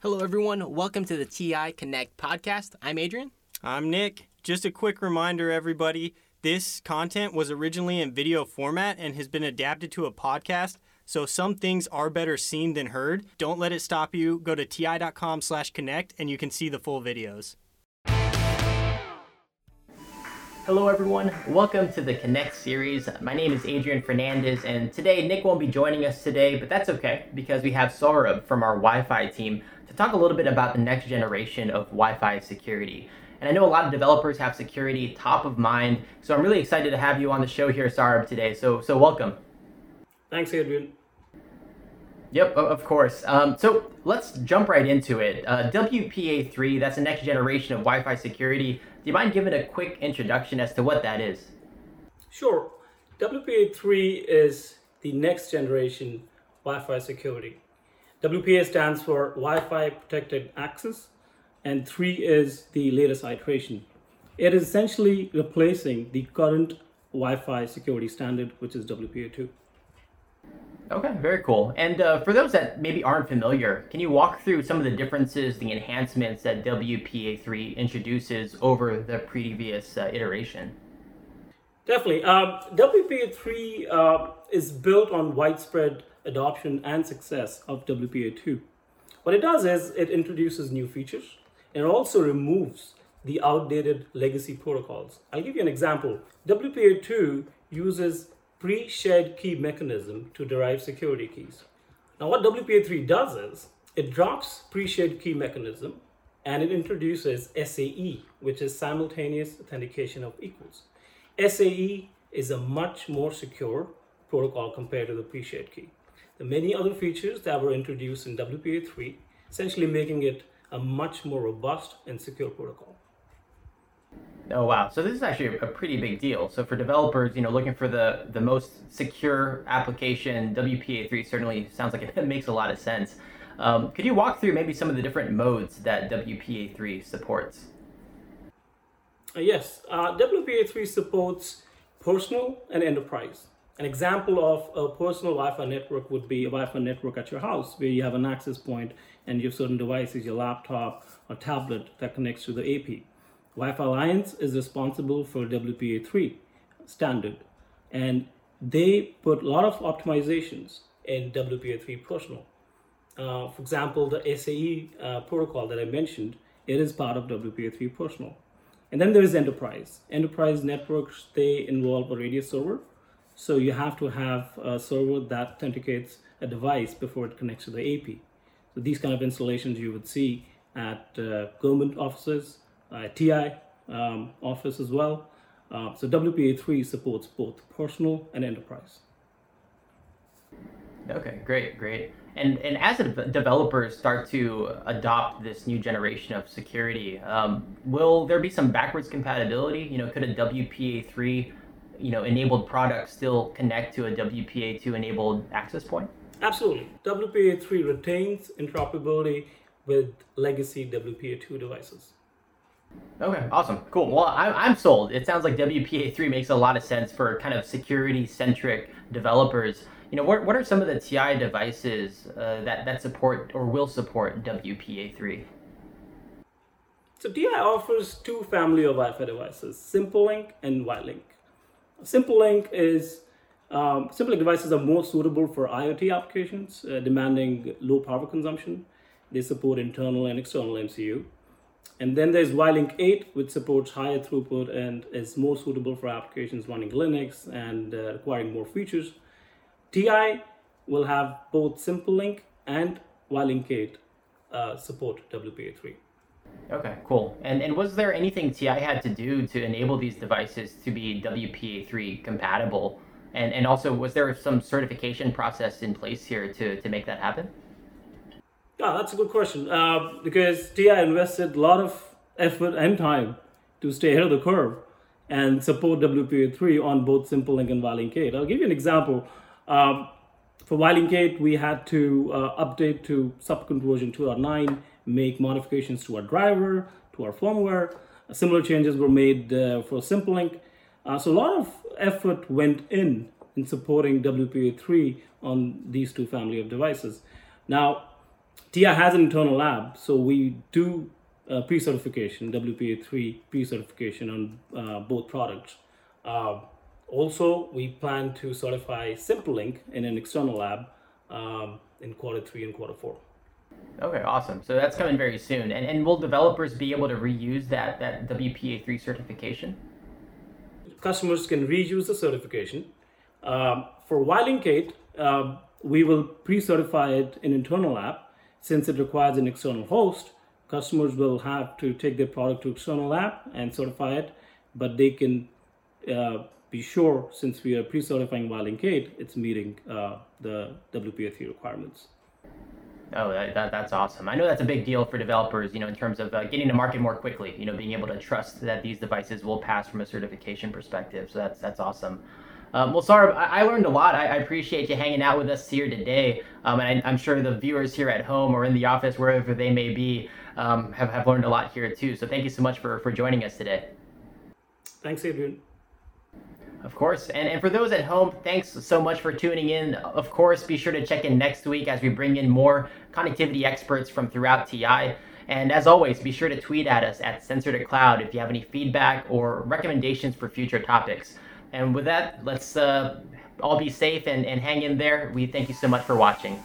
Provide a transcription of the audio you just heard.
Hello, everyone. Welcome to the TI Connect podcast. I'm Adrian. I'm Nick. Just a quick reminder, everybody this content was originally in video format and has been adapted to a podcast. So some things are better seen than heard. Don't let it stop you. Go to ti.com slash connect and you can see the full videos. Hello, everyone. Welcome to the Connect series. My name is Adrian Fernandez, and today Nick won't be joining us today, but that's okay because we have Saurabh from our Wi Fi team to talk a little bit about the next generation of Wi Fi security. And I know a lot of developers have security top of mind, so I'm really excited to have you on the show here, Saurabh, today. So, so welcome. Thanks, Adrian. Yep, of course. Um, so let's jump right into it. Uh, WPA3, that's the next generation of Wi Fi security. Do you mind giving a quick introduction as to what that is? Sure. WPA3 is the next generation Wi Fi security. WPA stands for Wi Fi Protected Access, and 3 is the latest iteration. It is essentially replacing the current Wi Fi security standard, which is WPA2. Okay, very cool. And uh, for those that maybe aren't familiar, can you walk through some of the differences, the enhancements that WPA3 introduces over the previous uh, iteration? Definitely. Um, WPA3 uh, is built on widespread adoption and success of WPA2. What it does is it introduces new features and also removes the outdated legacy protocols. I'll give you an example. WPA2 uses pre-shared key mechanism to derive security keys. Now what WPA3 does is it drops pre-shared key mechanism and it introduces SAE, which is simultaneous authentication of equals. SAE is a much more secure protocol compared to the pre-shared key. The many other features that were introduced in WPA3, essentially making it a much more robust and secure protocol. Oh wow! So this is actually a pretty big deal. So for developers, you know, looking for the the most secure application, WPA3 certainly sounds like it makes a lot of sense. Um, could you walk through maybe some of the different modes that WPA3 supports? Uh, yes, uh, WPA3 supports personal and enterprise. An example of a personal Wi-Fi network would be a Wi-Fi network at your house where you have an access point and you have certain devices, your laptop or tablet that connects to the AP. Wi-Fi Alliance is responsible for WPA3 standard and they put a lot of optimizations in WPA3 personal. Uh, for example, the SAE uh, protocol that I mentioned, it is part of WPA3 personal. And then there is enterprise. Enterprise networks, they involve a radius server so you have to have a server that authenticates a device before it connects to the AP. So these kind of installations you would see at uh, government offices, TI um, office as well. Uh, so WPA3 supports both personal and enterprise. Okay, great, great. And and as developers start to adopt this new generation of security, um, will there be some backwards compatibility? You know, could a WPA3 you know enabled product still connect to a WPA2 enabled access point? Absolutely. WPA3 retains interoperability with legacy WPA2 devices. Okay, awesome, cool. Well, I'm, I'm sold. It sounds like WPA3 makes a lot of sense for kind of security centric developers. You know, what, what are some of the TI devices uh, that, that support or will support WPA3? So TI offers two family of Wi-Fi devices, SimpleLink and WiLink. SimpleLink is um, SimpleLink devices are more suitable for IoT applications uh, demanding low power consumption. They support internal and external MCU. And then there's WiLink 8, which supports higher throughput and is more suitable for applications running Linux and uh, requiring more features. TI will have both SimpleLink and WiLink 8 uh, support WPA3. Okay, cool. And and was there anything TI had to do to enable these devices to be WPA3 compatible? And and also was there some certification process in place here to to make that happen? Yeah, that's a good question. Uh, because TI invested a lot of effort and time to stay ahead of the curve and support WPA3 on both SimpleLink and 8. I'll give you an example. Um, for 8, we had to uh, update to supplicant version 2.9 make modifications to our driver, to our firmware. Similar changes were made uh, for SimpleLink. Uh, so a lot of effort went in in supporting WPA3 on these two family of devices. Now, TI has an internal lab, so we do uh, pre-certification, WPA3 pre-certification on uh, both products. Uh, also, we plan to certify SimpleLink in an external lab um, in quarter three and quarter four. Okay, awesome. So that's coming very soon. And, and will developers be able to reuse that, that WPA3 certification? Customers can reuse the certification. Um, for WiLink uh, we will pre-certify it in internal lab. Since it requires an external host, customers will have to take their product to external lab and certify it, but they can uh, be sure, since we are pre-certifying WiLink it's meeting uh, the WPA3 requirements. Oh, that, that's awesome. I know that's a big deal for developers, you know, in terms of uh, getting to market more quickly, you know, being able to trust that these devices will pass from a certification perspective. So that's, that's awesome. Um, well, Saurabh, I, I, learned a lot. I, I, appreciate you hanging out with us here today. Um, and I, am sure the viewers here at home or in the office, wherever they may be, um, have, have learned a lot here too. So thank you so much for, for joining us today. Thanks, Adrian. Of course. And, and for those at home, thanks so much for tuning in. Of course, be sure to check in next week as we bring in more connectivity experts from throughout TI. And as always, be sure to tweet at us at Sensor to Cloud if you have any feedback or recommendations for future topics. And with that, let's uh, all be safe and, and hang in there. We thank you so much for watching.